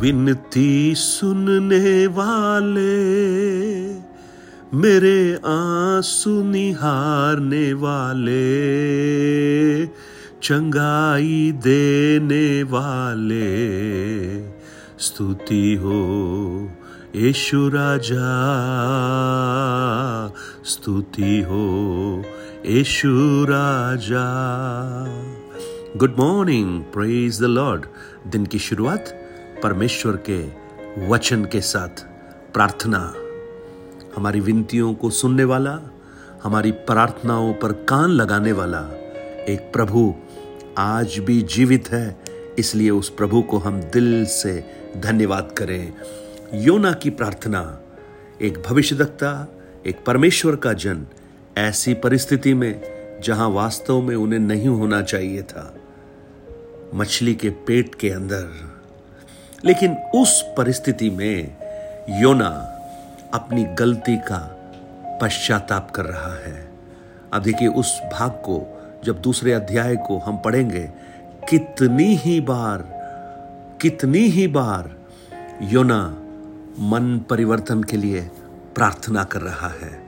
विनती सुनने वाले, मेरे आँसू निहारने वाले, चंगाई देने वाले। स्तुति हो यीशु राजा, स्तुति हो यीशु राजा। Good morning, praise the Lord. दिन की शुरुआत परमेश्वर के वचन के साथ प्रार्थना। हमारी विनतियों को सुनने वाला, हमारी प्रार्थनाओं पर कान लगाने वाला एक प्रभु आज भी जीवित है। इसलिए उस प्रभु को हम दिल से धन्यवाद करें। योना की प्रार्थना, एक भविष्यदक्ता एक परमेश्वर का जन, ऐसी परिस्थिति में जहाँ वास्तव में उन्हें नहीं होना चाहिए था, मछली के पेट के अंदर। लेकिन उस परिस्थिति में योना अपनी गलती का पश्चाताप कर रहा है। अब देखिए, उस भाग को, जब दूसरे अध्याय को हम पढ़ेंगे, कितनी ही बार, कितनी ही बार योना मन परिवर्तन के लिए प्रार्थना कर रहा है।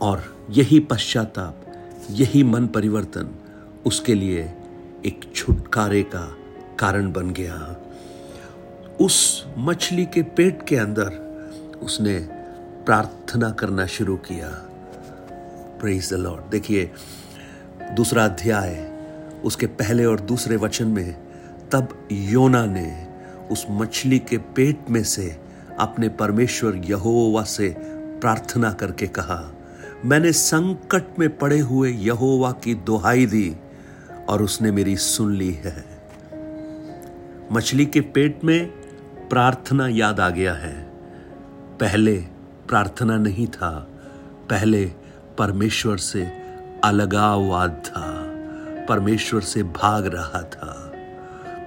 और यही पश्चाताप, यही मन परिवर्तन उसके लिए एक छुटकारे का कारण बन गया। उस मछली के पेट के अंदर उसने प्रार्थना करना शुरू किया। प्रेज द लॉर्ड देखिए, दूसरा अध्याय, उसके पहले और दूसरे वचन में, तब योना ने उस मछली के पेट में से अपने परमेश्वर यहोवा से प्रार्थना करके कहा, मैंने संकट में पड़े हुए यहोवा की दुहाई दी और उसने मेरी सुन ली है। मछली के पेट में प्रार्थना याद आ गया है। पहले प्रार्थना नहीं था, पहले परमेश्वर से अलगाववाद था, परमेश्वर से भाग रहा था।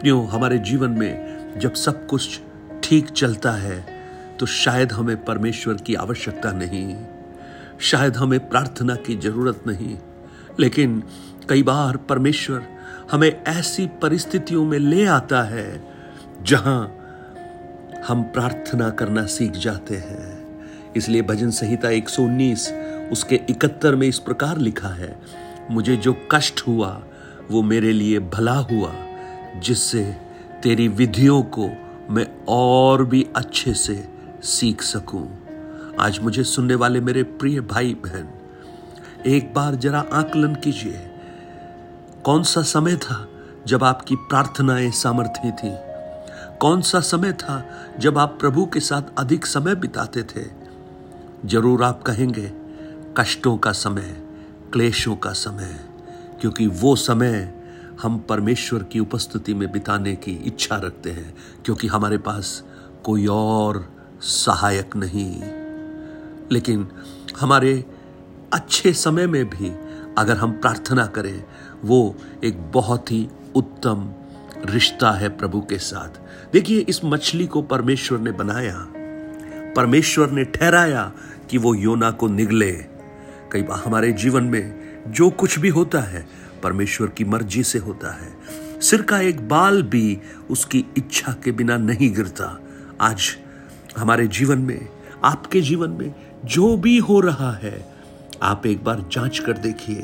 क्यों? हमारे जीवन में जब सब कुछ ठीक चलता है तो शायद हमें परमेश्वर की आवश्यकता नहीं, शायद हमें प्रार्थना की ज़रूरत नहीं। लेकिन कई बार परमेश्वर हमें ऐसी परिस्थितियों में ले आता है, जहाँ हम प्रार्थना करना सीख जाते हैं। इसलिए भजन संहिता 119 उसके इकहत्तर में इस प्रकार लिखा है, मुझे जो कष्ट हुआ, वो मेरे लिए भला हुआ, जिससे तेरी विधियों को मैं और भी अच्छे से सीख सकूँ। आज मुझे सुनने वाले मेरे प्रिय भाई बहन एक बार जरा आकलन कीजिए। कौन सा समय था जब आपकी प्रार्थनाएँ सामर्थ्य थी? कौन सा समय था जब आप प्रभु के साथ अधिक समय बिताते थे? ज़रूर आप कहेंगे, कष्टों का समय, क्लेशों का समय, क्योंकि वो समय हम परमेश्वर की उपस्थिति में बिताने की इच्छा रखते हैं, क्योंकि हमारे पास कोई और सहायक नहीं। लेकिन हमारे अच्छे समय में भी अगर हम प्रार्थना करें, वो एक बहुत ही उत्तम रिश्ता है प्रभु के साथ। देखिए, इस मछली को परमेश्वर ने बनाया, परमेश्वर ने ठहराया कि वो योना को निगले। कई बार हमारे जीवन में जो कुछ भी होता है, परमेश्वर की मर्ज़ी से होता है। सिर का एक बाल भी उसकी इच्छा के बिना नहीं गिरता। आज हमारे जीवन में, आपके जीवन में जो भी हो रहा है आप एक बार जाँच कर देखिए,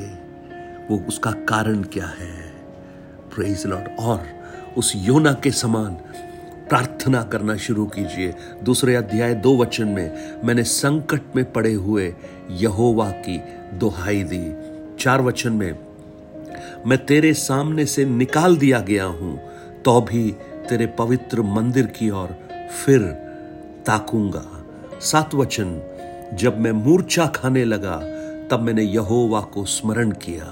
वो उसका कारण क्या है। प्रेज लॉर्ड और उस योना के समान प्रार्थना करना शुरू कीजिए। दूसरे अध्याय, दो वचन में, मैंने संकट में पड़े हुए यहोवा की दोहाई दी। चार वचन में, मैं तेरे सामने से निकाल दिया गया हूँ तो भी तेरे पवित्र मंदिर की ओर फिर ताकूँगा। सात वचन, जब मैं मूर्छा खाने लगा तब मैंने यहोवा को स्मरण किया।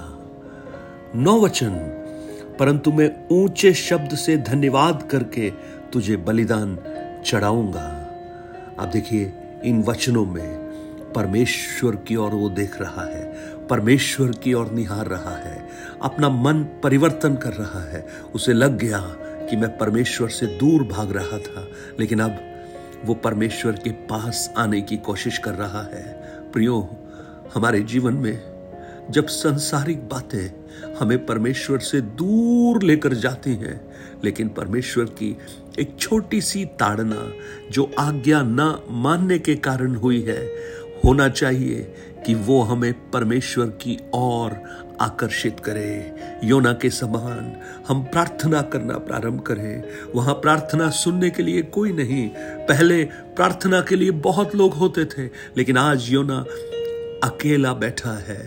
नौ वचन परंतु मैं ऊँचे शब्द से धन्यवाद करके तुझे बलिदान चढ़ाऊँगा। अब देखिए, इन वचनों में परमेश्वर की ओर वो देख रहा है, परमेश्वर की ओर निहार रहा है, अपना मन परिवर्तन कर रहा है। उसे लग गया कि मैं परमेश्वर से दूर भाग रहा था, लेकिन अब वो परमेश्वर के पास आने की कोशिश कर रहा है। प्रियो हमारे जीवन में जब संसारिक बातें हमें परमेश्वर से दूर लेकर जाती हैं, लेकिन परमेश्वर की एक छोटी सी ताड़ना जो आज्ञा न मानने के कारण हुई है, होना चाहिए कि वो हमें परमेश्वर की ओर आकर्षित करे। योना के समान हम प्रार्थना करना प्रारंभ करें। वहाँ प्रार्थना सुनने के लिए कोई नहीं, पहले प्रार्थना के लिए बहुत लोग होते थे, लेकिन आज योना अकेला बैठा है,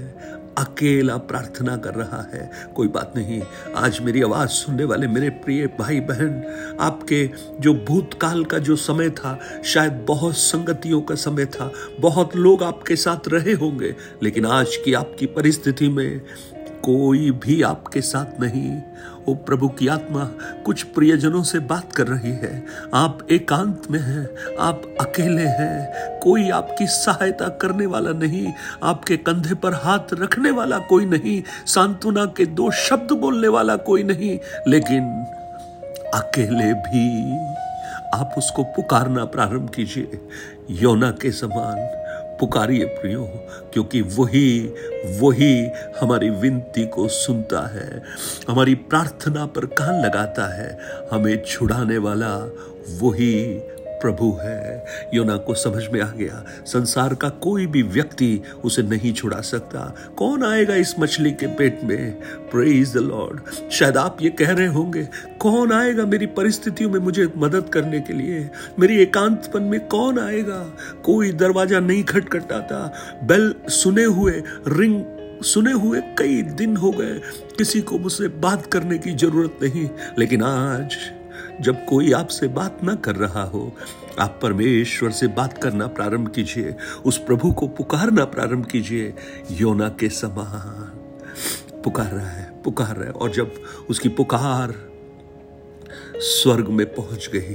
अकेला प्रार्थना कर रहा है। कोई बात नहीं, आज मेरी आवाज़ सुनने वाले मेरे प्रिय भाई बहन आपके जो भूतकाल का जो समय था, शायद बहुत संगतियों का समय था, बहुत लोग आपके साथ रहे होंगे, लेकिन आज की आपकी परिस्थिति में कोई भी आपके साथ नहीं। वो प्रभु की आत्मा, कुछ प्रियजनों से बात कर रही है। आप एकांत में हैं, आप अकेले हैं। कोई आपकी सहायता करने वाला नहीं, आपके कंधे पर हाथ रखने वाला कोई नहीं, सांत्वना के दो शब्द बोलने वाला कोई नहीं। लेकिन अकेले भी आप उसको पुकारना प्रारंभ कीजिए, योना के समान। पुकारिए प्रियो, क्योंकि वही वही हमारी विनती को सुनता है। हमारी प्रार्थना पर कान लगाता है। हमें छुड़ाने वाला वही प्रभु है। योना को समझ में आ गया। संसार का कोई भी व्यक्ति उसे नहीं छुड़ा सकता। कौन आएगा इस मछली के पेट में? प्रेज द लॉर्ड शायद आप ये कह रहे होंगे, कौन आएगा मेरी परिस्थितियों में मुझे मदद करने के लिए? मेरी एकांतपन में कौन आएगा? कोई दरवाज़ा नहीं खटखटाता। बेल सुने हुए, रिंग सुने हुए कई दिन हो गए। किसी को मुझसे बात करने की ज़रूरत नहीं। लेकिन आज जब कोई आपसे बात ना कर रहा हो, आप परमेश्वर से बात करना प्रारंभ कीजिए, उस प्रभु को पुकारना प्रारंभ कीजिए। योना के समान पुकार रहा है, पुकार रहा है, और जब उसकी पुकार स्वर्ग में पहुँच गई,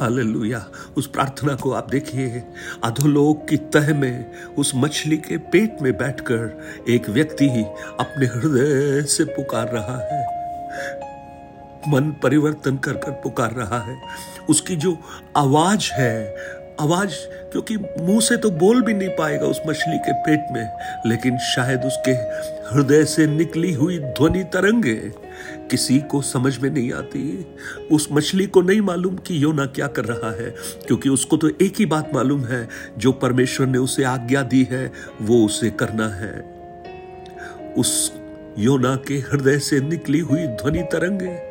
हालेलुया, उस प्रार्थना को आप देखिए, अधोलोक की तह में, उस मछली के पेट में बैठकर एक व्यक्ति अपने हृदय से पुकार रहा है। मन परिवर्तन कर कर पुकार रहा है। उसकी जो आवाज़ है, आवाज़ क्योंकि मुँह से तो बोल भी नहीं पाएगा उस मछली के पेट में, लेकिन शायद उसके हृदय से निकली हुई ध्वनि तरंगे किसी को समझ में नहीं आती। उस मछली को नहीं मालूम कि योना क्या कर रहा है, क्योंकि उसको तो एक ही बात मालूम है, जो परमेश्वर ने उसे आज्ञा दी है, वो उसे करना है। उस योना के हृदय से निकली हुई ध्वनि तरंगे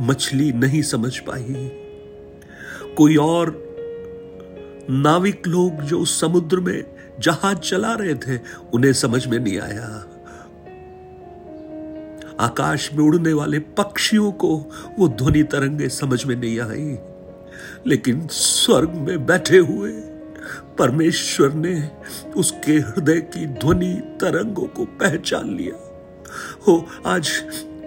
मछली नहीं समझ पाई। कोई और नाविक लोग जो उस समुद्र में जहाज़ चला रहे थे, उन्हें समझ में नहीं आया। आकाश में उड़ने वाले पक्षियों को वो ध्वनि तरंगे समझ में नहीं आई। लेकिन स्वर्ग में बैठे हुए परमेश्वर ने उसके हृदय की ध्वनि तरंगों को पहचान लिया। हो, आज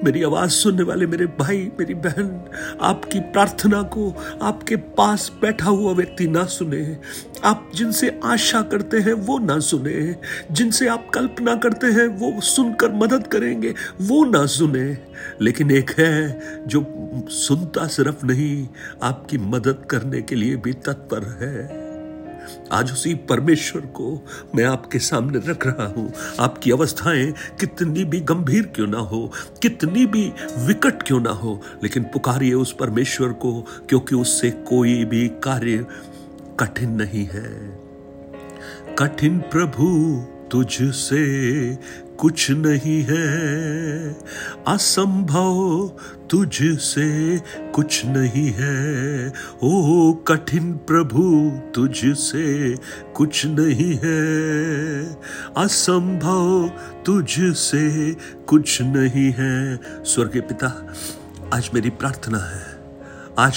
मेरी आवाज़ सुनने वाले मेरे भाई, मेरी बहन, आपकी प्रार्थना को आपके पास बैठा हुआ व्यक्ति ना सुने। आप जिनसे आशा करते हैं, वो ना सुने। जिनसे आप कल्पना करते हैं, वो सुनकर मदद करेंगे, वो ना सुने। लेकिन एक है जो सुनता सिर्फ़ नहीं, आपकी मदद करने के लिए भी तत्पर है। आज उसी परमेश्वर को मैं आपके सामने रख रहा हूँ। आपकी अवस्थाएँ कितनी भी गंभीर क्यों ना हो, कितनी भी विकट क्यों ना हो, लेकिन पुकारिए उस परमेश्वर को, क्योंकि उससे कोई भी कार्य कठिन नहीं है। कठिन प्रभु, तुझसे कुछ नहीं है। असंभव तुझसे कुछ नहीं है। ओ, कठिन प्रभु, तुझसे कुछ नहीं है। असंभव तुझसे कुछ नहीं है। स्वर्गीय पिता, आज मेरी प्रार्थना है। आज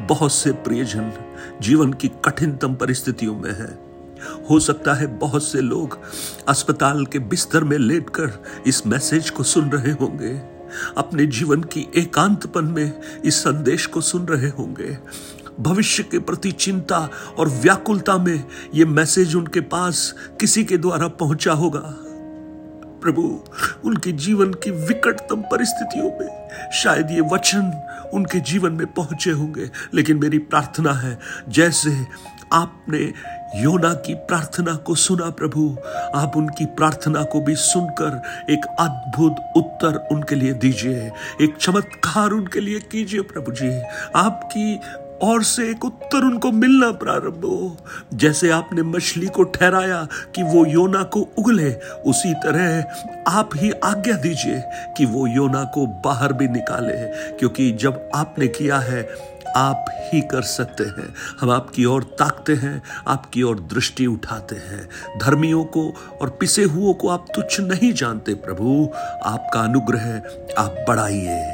बहुत से प्रियजन जीवन की कठिनतम परिस्थितियों में है। हो सकता है बहुत से लोग अस्पताल के बिस्तर में लेटकर इस मैसेज को सुन रहे होंगे। अपने जीवन की एकांतपन में इस संदेश को सुन रहे होंगे। भविष्य के प्रति चिंता और व्याकुलता में यह मैसेज उनके पास किसी के द्वारा पहुँचा होगा। प्रभु, उनके जीवन की विकटतम परिस्थितियों में शायद ये वचन उनके जीवन में पहुँचे होंगे, लेकिन मेरी प्रार्थना है, जैसे आपने योना की प्रार्थना को सुना प्रभु। आप उनकी प्रार्थना को भी सुनकर एक अद्भुत उत्तर उनके लिए दीजिए। एक चमत्कार उनके लिए कीजिए प्रभु जी। आपकी और से एक उत्तर उनको मिलना प्रारंभ हो। जैसे आपने मछली को ठहराया कि वो योना को उगले, उसी तरह आप ही आज्ञा दीजिए कि वो योना को बाहर भी निकाले। क्योंकि जब आपने किया है आप ही कर सकते हैं। हम आपकी ओर ताकते हैं, आपकी ओर दृष्टि उठाते हैं। धर्मियों को और पिसे हुओं को आप तुच्छ नहीं जानते प्रभु। आपका अनुग्रह आप बढ़ाइए।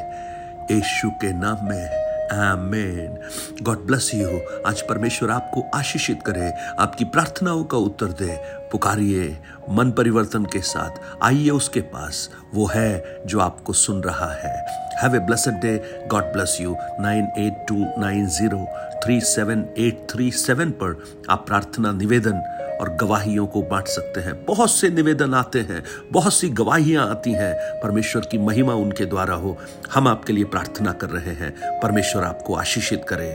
यीशु के नाम में, आमेन। God bless you. आज परमेश्वर आपको आशीषित करे, आपकी प्रार्थनाओं का उत्तर दे। पुकारिए मन परिवर्तन के साथ। आइए उसके पास। वो है जो आपको सुन रहा है। Have a blessed day God bless you nine eight two nine zero three seven eight three seven पर आप प्रार्थना, निवेदन और गवाहियों को बांट सकते हैं। बहुत से निवेदन आते हैं। बहुत सी गवाहियाँ आती हैं। परमेश्वर की महिमा उनके द्वारा हो। हम आपके लिए प्रार्थना कर रहे हैं। परमेश्वर आपको आशीषित करे।